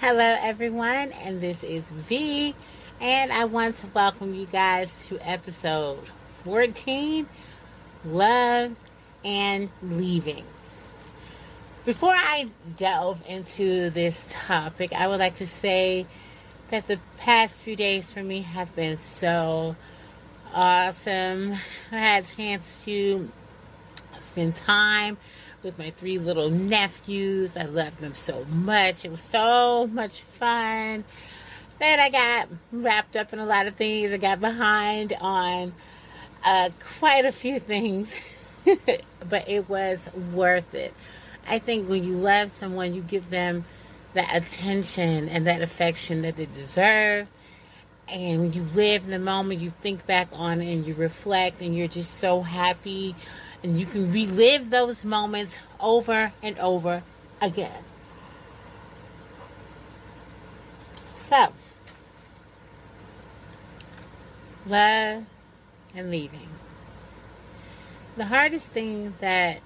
Hello, everyone, and this is V, and I want to welcome you guys to episode 14 Love and Leaving. Before I delve into this topic, I would like to say that the past few days for me have been so awesome. I had a chance to spend time with my three little nephews. I love them so much. It was so much fun. Then I got wrapped up in a lot of things. I got behind on uh, quite a few things, but it was worth it. I think when you love someone, you give them that attention and that affection that they deserve. And when you live in the moment, you think back on it and you reflect, and you're just so happy and you can relive those moments over and over again. So, love and leaving. The hardest thing that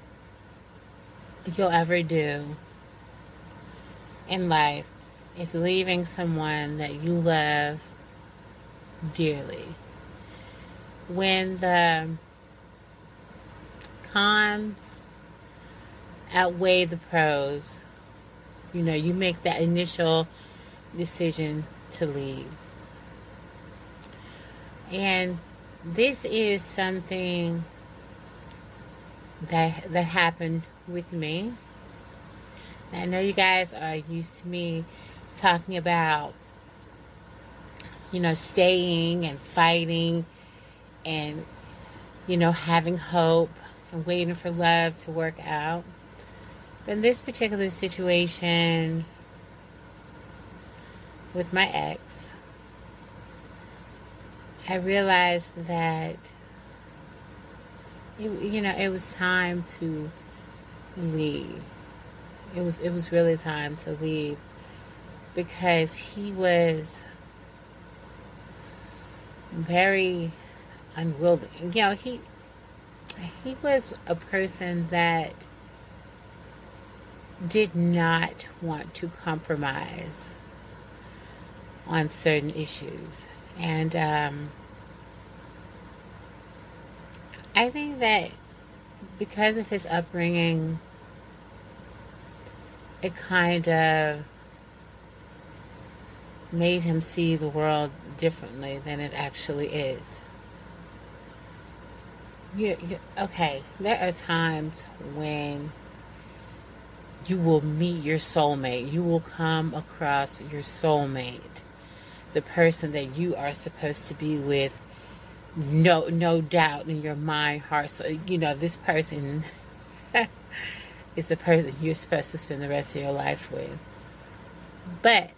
you'll ever do in life is leaving someone that you love dearly. When the cons outweigh the pros, you know, you make that initial decision to leave. And this is something that that happened with me. I know you guys are used to me talking about you know staying and fighting and you know having hope and waiting for love to work out. But in this particular situation with my ex, I realized that it, you know it was time to leave. It was it was really time to leave because he was very unwilling. You know, he he was a person that did not want to compromise on certain issues. And um, I think that because of his upbringing, it kind of made him see the world differently than it actually is you, you, okay, there are times when you will meet your soulmate. You will come across your soulmate, the person that you are supposed to be with. No, no doubt in your mind, heart. So you know this person is the person you're supposed to spend the rest of your life with. But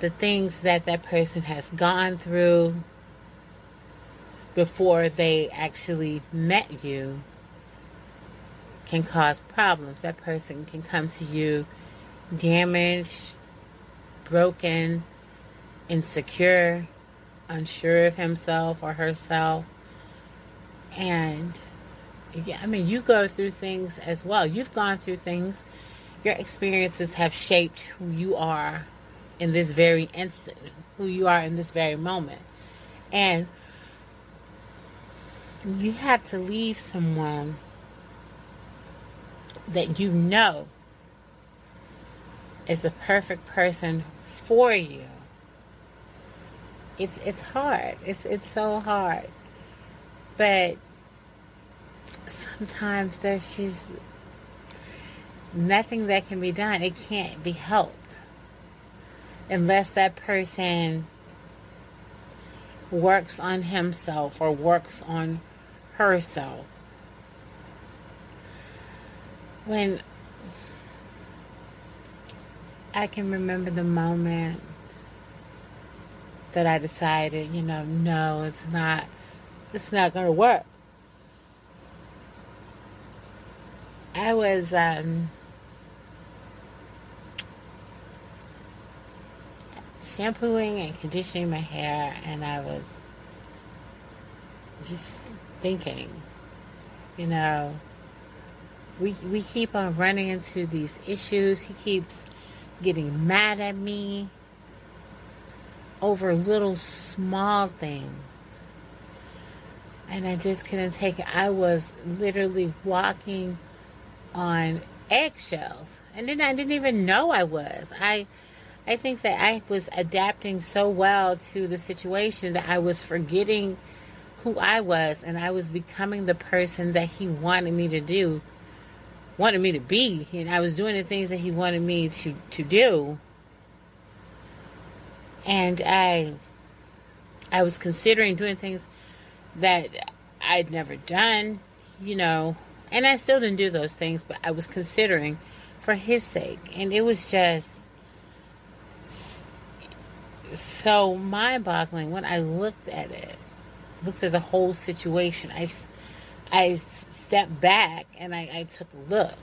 the things that that person has gone through, before they actually met you can cause problems. That person can come to you damaged, broken, insecure, unsure of himself or herself. And yeah, I mean, you go through things as well. You've gone through things. Your experiences have shaped who you are in this very instant, who you are in this very moment. And you have to leave someone that you know is the perfect person for you. It's it's hard. It's it's so hard. But sometimes there's just nothing that can be done. It can't be helped unless that person works on himself or works on herself. When I can remember the moment that I decided, you know, no, it's not, it's not going to work. I was, um, shampooing and conditioning my hair, and I was just thinking. You know, we we keep on running into these issues. He keeps getting mad at me over little small things. And I just couldn't take it. I was literally walking on eggshells. And then I didn't even know I was. I I think that I was adapting so well to the situation that I was forgetting who I was and I was becoming the person that he wanted me to do, wanted me to be. And I was doing the things that he wanted me to, to do. And I I was considering doing things that I'd never done, you know, and I still didn't do those things, but I was considering for his sake. And it was just so mind boggling when I looked at it, looked at the whole situation. I, I stepped back and I, I took a look.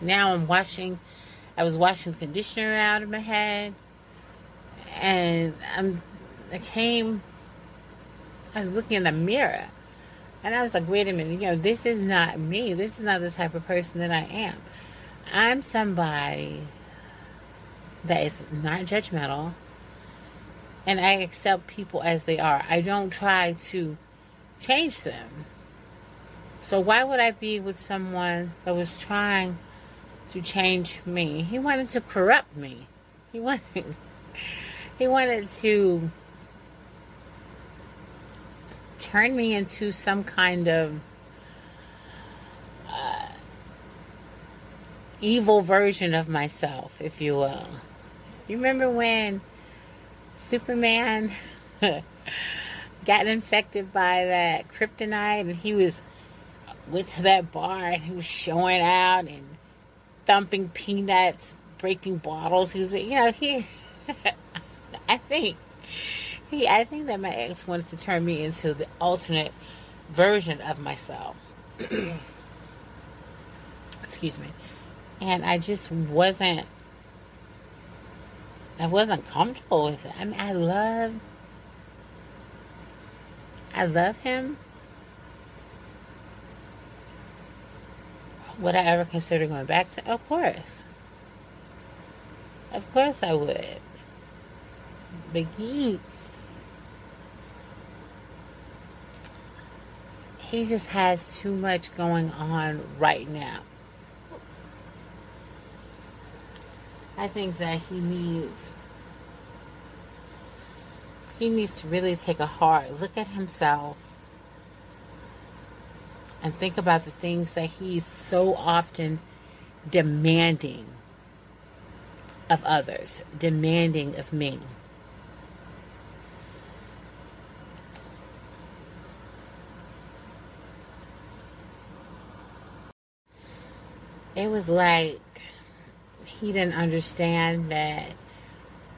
Now I'm washing, I was washing the conditioner out of my head, and I'm, I came, I was looking in the mirror, and I was like, wait a minute, you know, this is not me. This is not the type of person that I am. I'm somebody that is not judgmental and I accept people as they are. I don't try to change them. So why would I be with someone that was trying to change me? He wanted to corrupt me. He wanted he wanted to turn me into some kind of uh, evil version of myself, if you will. You remember when Superman got infected by that kryptonite and he was went to that bar and he was showing out and thumping peanuts, breaking bottles. He was, you know, he. I think he. I think that my ex wanted to turn me into the alternate version of myself. Excuse me, and I just wasn't I wasn't comfortable with it. I mean, I love, I love him. Would I ever consider going back to? Of course. Of course I would. But he, he just has too much going on right now. I think that he needs he needs to really take a hard look at himself and think about the things that he's so often demanding of others, demanding of me. It was like he didn't understand that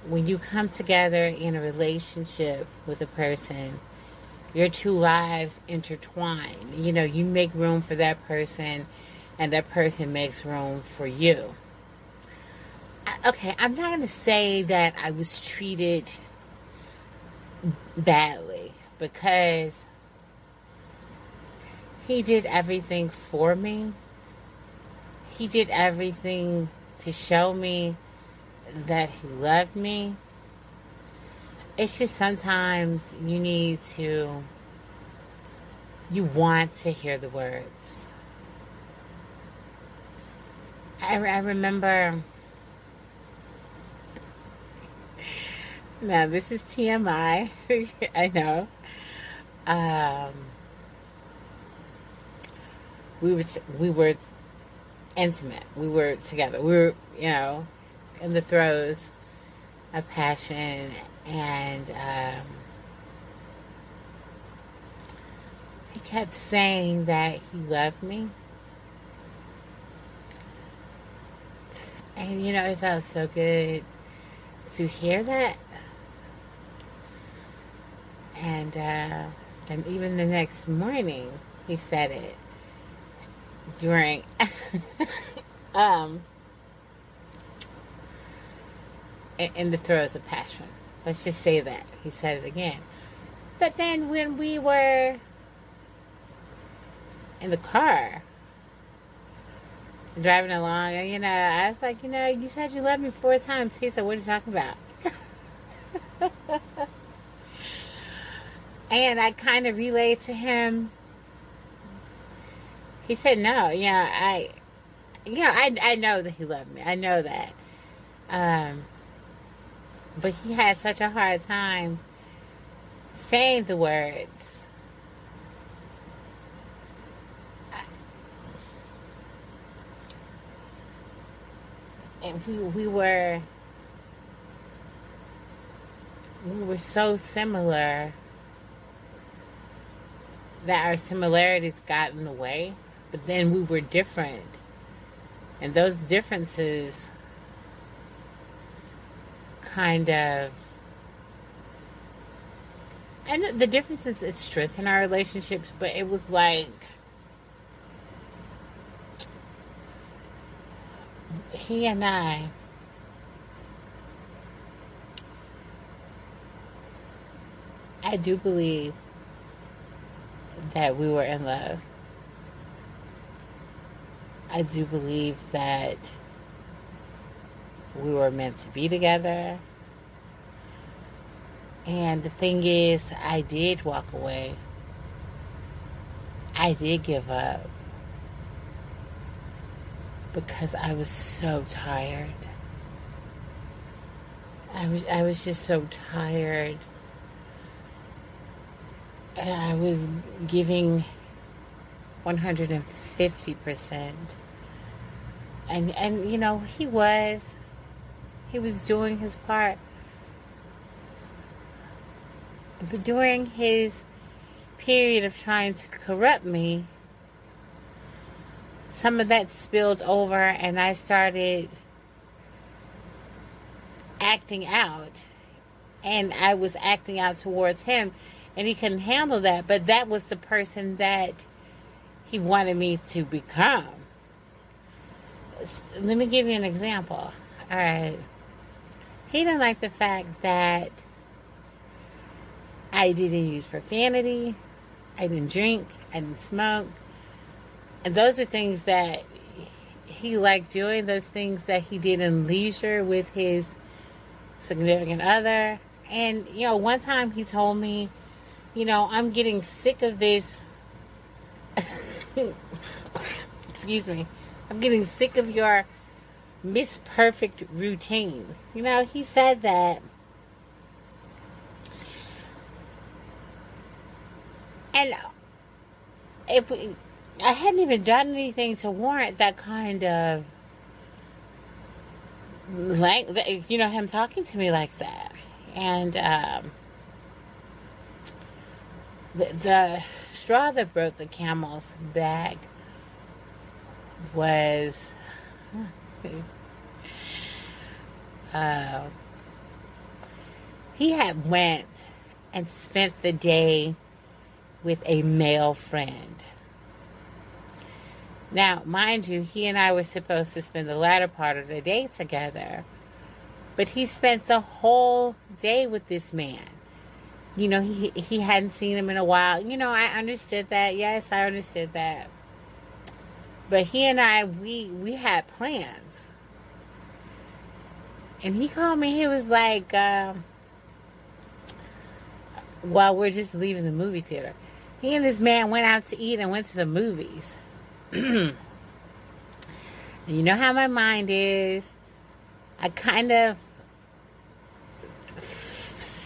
when you come together in a relationship with a person, your two lives intertwine. You know, you make room for that person, and that person makes room for you. Okay, I'm not going to say that I was treated badly because he did everything for me. He did everything to show me that he loved me. It's just sometimes you need to, you want to hear the words. I, I remember, now this is TMI, I know. Um, we were, we were intimate. We were together. We were, you know, in the throes of passion and um, he kept saying that he loved me. And you know, it felt so good to hear that. And uh, and even the next morning, he said it during um in the throes of passion. Let's just say that. He said it again. But then when we were in the car, driving along, and you know, I was like, you know, you said you loved me four times. He said, what are you talking about? and I kind of relayed to him. He said, no, yeah, I, yeah, I, I know that he loved me. I know that. Um, but he had such a hard time saying the words. And we, we were we were so similar that our similarities got in the way, but then we were different. And those differences kind of and the difference is it strengthened our relationships, but it was like he and I I do believe that we were in love. I do believe that we were meant to be together. And the thing is, I did walk away. I did give up. Because I was so tired. I was I was just so tired. And I was giving 150%. And and you know, he was he was doing his part. But during his period of trying to corrupt me, some of that spilled over and I started acting out. And I was acting out towards him and he couldn't handle that. But that was the person that he wanted me to become. Let me give you an example. All right. He didn't like the fact that I didn't use profanity, I didn't drink, I didn't smoke. And those are things that he liked doing, those things that he did in leisure with his significant other. And, you know, one time he told me, you know, I'm getting sick of this. Excuse me. I'm getting sick of your Miss Perfect routine. You know, he said that. And if we, I hadn't even done anything to warrant that kind of like you know him talking to me like that and um, the, the straw that broke the camel's back was uh, he had went and spent the day with a male friend. Now, mind you, he and I were supposed to spend the latter part of the day together, but he spent the whole day with this man. You know, he he hadn't seen him in a while. You know, I understood that. Yes, I understood that. But he and I, we we had plans. And he called me. He was like, um, while we're just leaving the movie theater, he and this man went out to eat and went to the movies. you know how my mind is. I kind of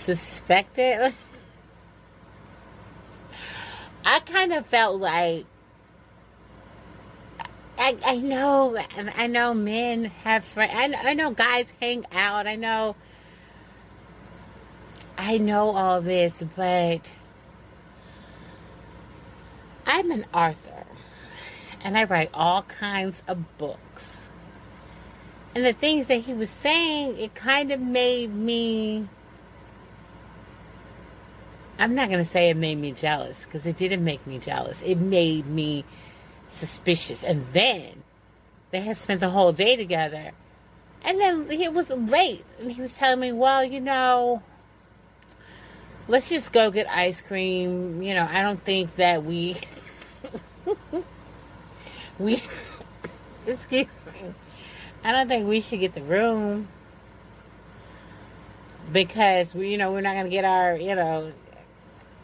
suspected. I kind of felt like I, I know I know men have friends. I, I know guys hang out. I know I know all this, but I'm an author and I write all kinds of books. And the things that he was saying, it kind of made me I'm not going to say it made me jealous because it didn't make me jealous. It made me suspicious. And then they had spent the whole day together. And then it was late. And he was telling me, well, you know, let's just go get ice cream. You know, I don't think that we. we. excuse me. I don't think we should get the room because we, you know, we're not going to get our, you know,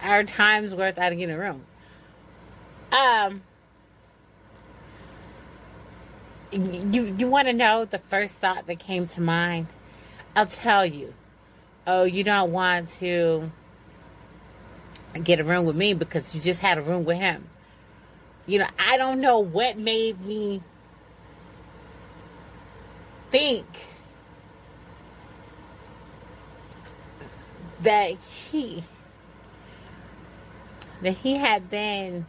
our time's worth out of getting a room. Um, you you want to know the first thought that came to mind? I'll tell you. Oh, you don't want to get a room with me because you just had a room with him. You know, I don't know what made me think that he that he had been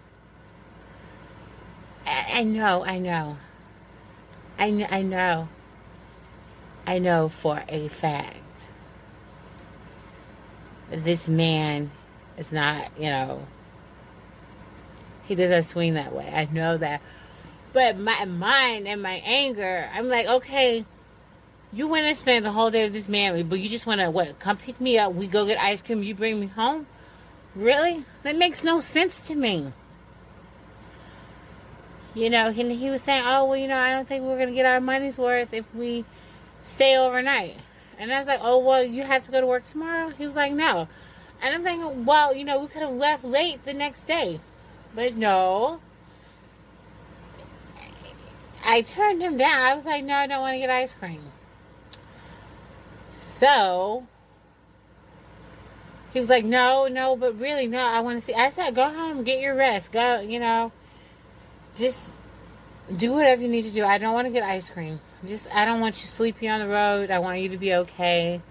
I, know, I know. I, kn- I know. I know for a fact that this man is not, you know, he doesn't swing that way. I know that. But my mind and my anger, I'm like, okay, you want to spend the whole day with this man, but you just want to, what, come pick me up, we go get ice cream, you bring me home? Really? That makes no sense to me. You know, he, he was saying, oh, well, you know, I don't think we're going to get our money's worth if we stay overnight. And I was like, oh, well, you have to go to work tomorrow? He was like, no. And I'm thinking, well, you know, we could have left late the next day. But no. I turned him down. I was like, no, I don't want to get ice cream. So he was like, no, no, but really, no, I want to see. I said, go home, get your rest. Go, you know, just do whatever you need to do. I don't want to get ice cream. Just, I don't want you sleepy on the road. I want you to be okay.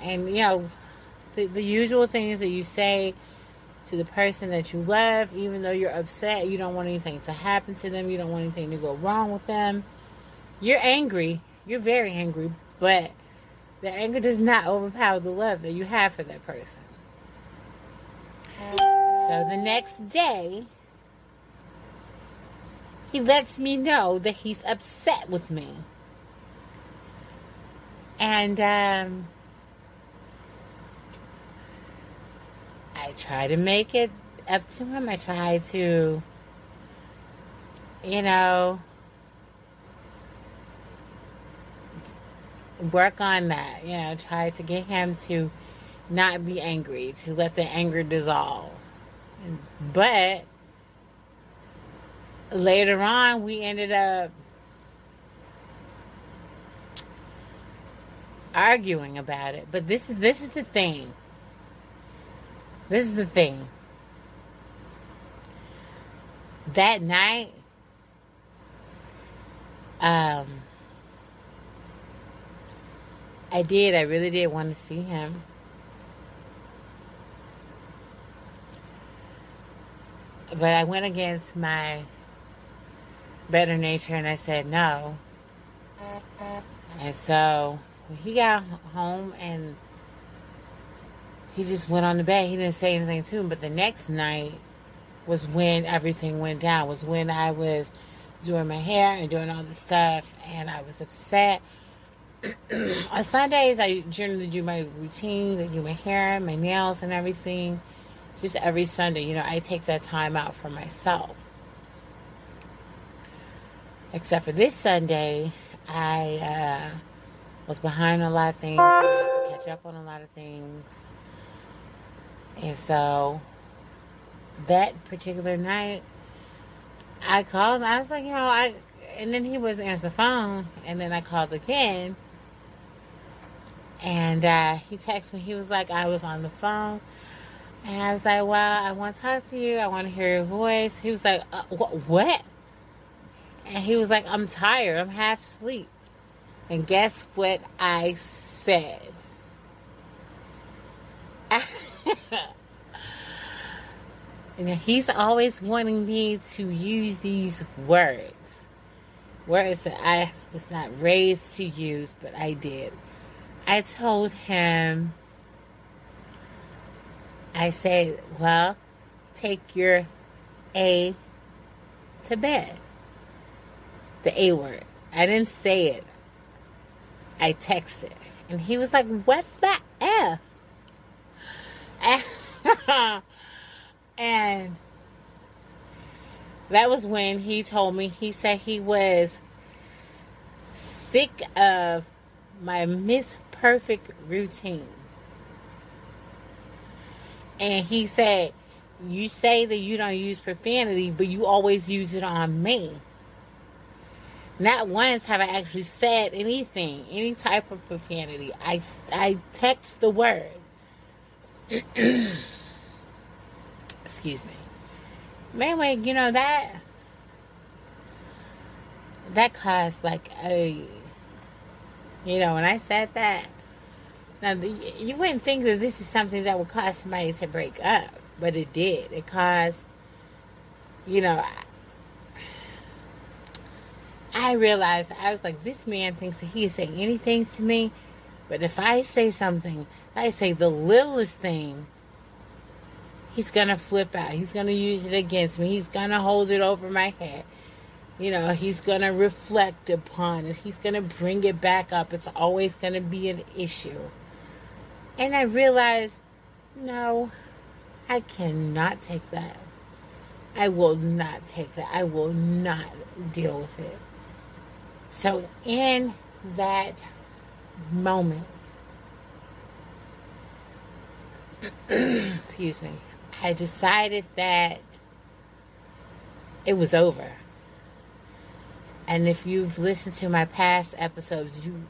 And, you know, the, the usual things that you say to the person that you love, even though you're upset, you don't want anything to happen to them, you don't want anything to go wrong with them. You're angry. You're very angry, but the anger does not overpower the love that you have for that person. So the next day, he lets me know that he's upset with me. And um, I try to make it up to him. I try to, you know, work on that. You know, try to get him to not be angry, to let the anger dissolve. But later on, we ended up arguing about it. But this is this is the thing. This is the thing. That night, um, I did. I really did want to see him. But I went against my better nature and I said no. And so he got home and he just went on the bed. He didn't say anything to him. But the next night was when everything went down. Was when I was doing my hair and doing all the stuff, and I was upset. On Sundays, I generally do my routine, I do my hair, my nails, and everything. Just every Sunday, you know, I take that time out for myself. Except for this Sunday, I uh, was behind a lot of things. I had to catch up on a lot of things. And so that particular night, I called. I was like, you know, I, and then he was answer the phone, and then I called again, and uh, he texted me. He was like, I was on the phone, and I was like, well, I want to talk to you. I want to hear your voice. He was like, uh, what? What? And he was like, I'm tired. I'm half asleep. And guess what I said? and he's always wanting me to use these words. Words that I was not raised to use, but I did. I told him, I said, well, take your A to bed. The A word. I didn't say it. I texted. And he was like, what the F? and that was when he told me, he said he was sick of my Miss Perfect routine. And he said, You say that you don't use profanity, but you always use it on me. Not once have I actually said anything, any type of profanity. I, I text the word. Excuse me. Anyway, you know that that caused like a you know when I said that now you wouldn't think that this is something that would cause somebody to break up, but it did. It caused you know I realized I was like this man thinks that he is saying anything to me, but if I say something, I say the littlest thing he's gonna flip out. He's gonna use it against me. He's gonna hold it over my head. You know, he's gonna reflect upon it. He's gonna bring it back up. It's always gonna be an issue. And I realized, no, I cannot take that. I will not take that. I will not deal with it. So, in that moment, excuse me, I decided that it was over. And if you've listened to my past episodes, you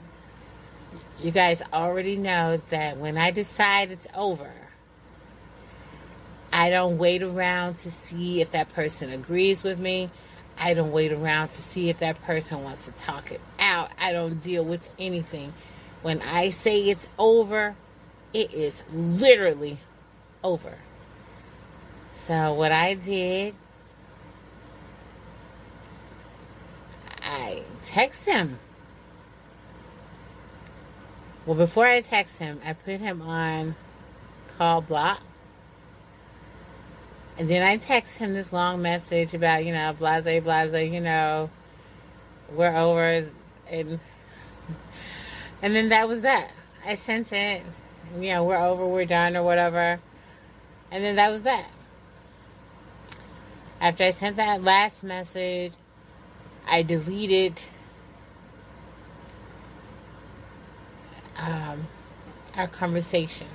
you guys already know that when I decide it's over, I don't wait around to see if that person agrees with me. I don't wait around to see if that person wants to talk it out. I don't deal with anything. When I say it's over, it is literally over. So what I did, I text him. Well, before I text him, I put him on call block. And then I text him this long message about, you know, blase, blase, you know, we're over. And, and then that was that. I sent it, you know, we're over, we're done, or whatever. And then that was that. After I sent that last message, I deleted um, our conversation.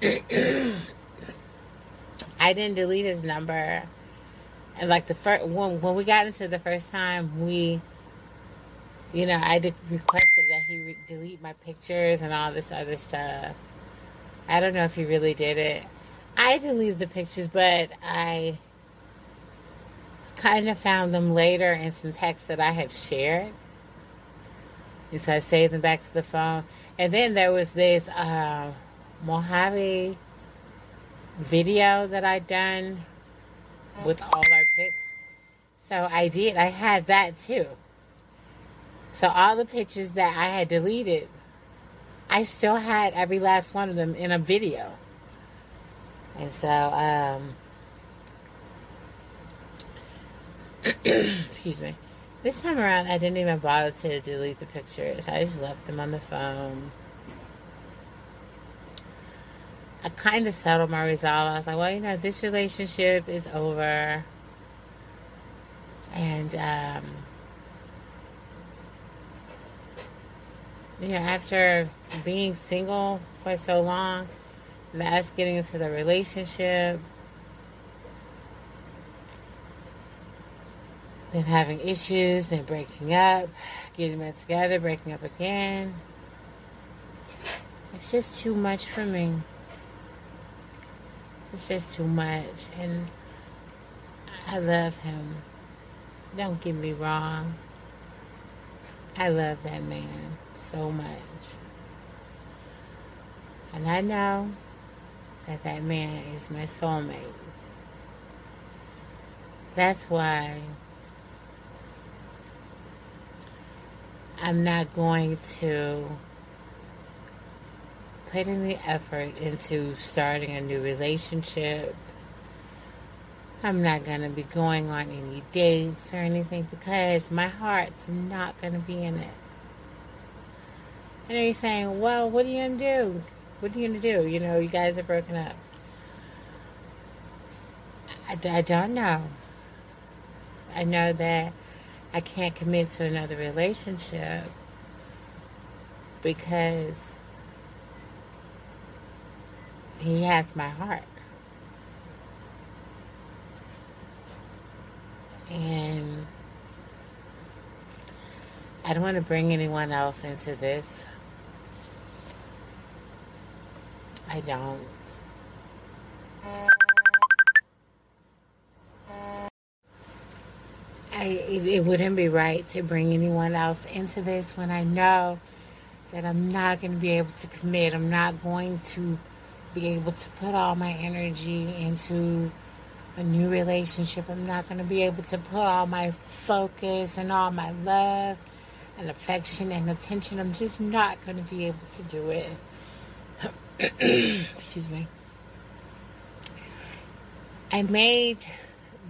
I didn't delete his number. And like the first when when we got into the first time, we, you know, I did requested that he re- delete my pictures and all this other stuff. I don't know if he really did it. I deleted the pictures, but I kind of found them later in some texts that I had shared. And so I saved them back to the phone. And then there was this uh, Mojave video that I'd done with all our pics. So I did, I had that too. So all the pictures that I had deleted, I still had every last one of them in a video. And so, um, excuse me. This time around, I didn't even bother to delete the pictures. I just left them on the phone. I kind of settled my resolve. I was like, well, you know, this relationship is over. And, um, you know, after being single for so long, that's getting into the relationship, then having issues, then breaking up, getting back together, breaking up again. It's just too much for me. It's just too much. And I love him. Don't get me wrong. I love that man so much. And I know that that man is my soulmate. That's why I'm not going to put any effort into starting a new relationship. I'm not going to be going on any dates or anything because my heart's not going to be in it. And you're saying, well, what are you going to do? What are you going to do? You know, you guys are broken up. I, I don't know. I know that I can't commit to another relationship because he has my heart. And I don't want to bring anyone else into this. I don't. It, it wouldn't be right to bring anyone else into this when I know that I'm not going to be able to commit. I'm not going to be able to put all my energy into a new relationship. I'm not going to be able to put all my focus and all my love and affection and attention. I'm just not going to be able to do it. Excuse me. I made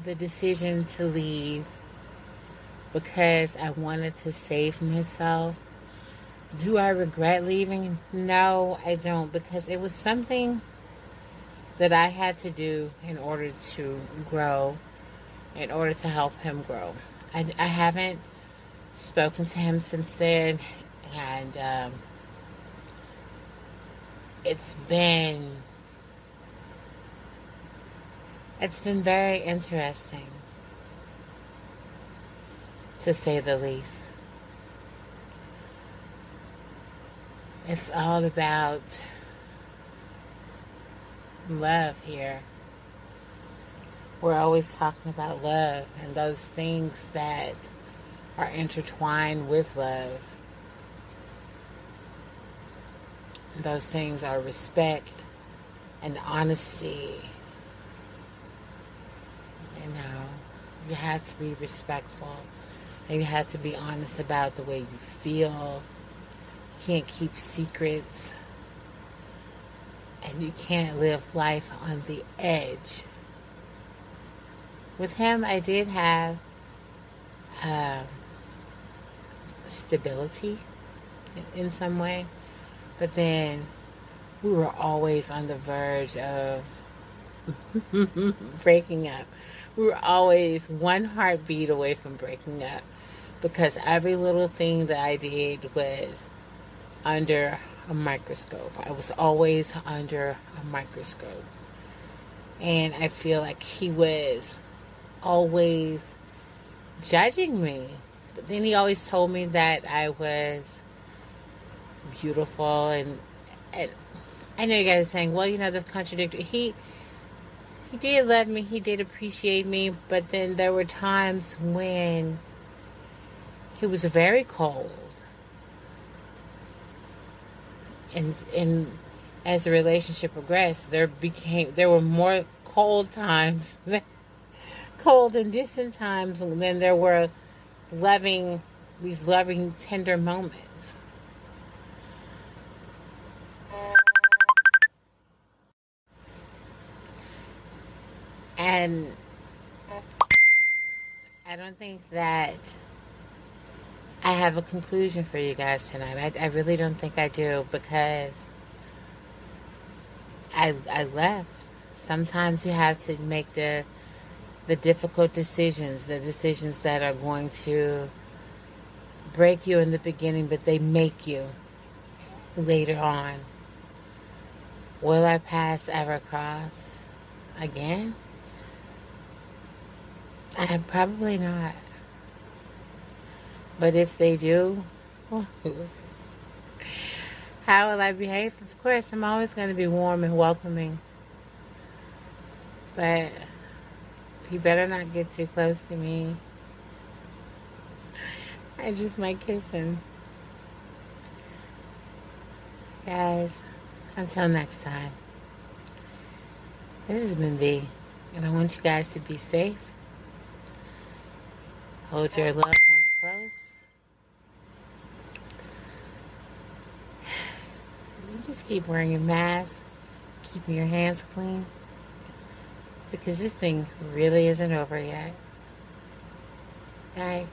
the decision to leave because I wanted to save myself. Do I regret leaving? No, I don't because it was something that I had to do in order to grow, in order to help him grow. I, I haven't spoken to him since then, and um, it's been it's been very interesting to say the least. It's all about love here. We're always talking about love and those things that are intertwined with love. Those things are respect and honesty. You know, you have to be respectful. And you have to be honest about the way you feel. You can't keep secrets. And you can't live life on the edge. With him, I did have um, stability in some way. But then we were always on the verge of breaking up. We were always one heartbeat away from breaking up because every little thing that I did was under a microscope. I was always under a microscope. And I feel like he was always judging me. But then he always told me that I was beautiful and and I know you guys are saying, well, you know, that's contradictory. He he did love me, he did appreciate me, but then there were times when he was very cold. And and as the relationship progressed, there became there were more cold times, cold and distant times than there were loving these loving tender moments. And I don't think that I have a conclusion for you guys tonight. I, I really don't think I do because I I left. Sometimes you have to make the the difficult decisions, the decisions that are going to break you in the beginning, but they make you later on. Will our paths ever cross again? I'm probably not. But if they do, how will I behave? Of course, I'm always going to be warm and welcoming. But you better not get too close to me. I just might kiss him. Guys, until next time. This has been V, and I want you guys to be safe. Hold your loved ones close. just keep wearing your mask, keeping your hands clean, because this thing really isn't over yet. Bye.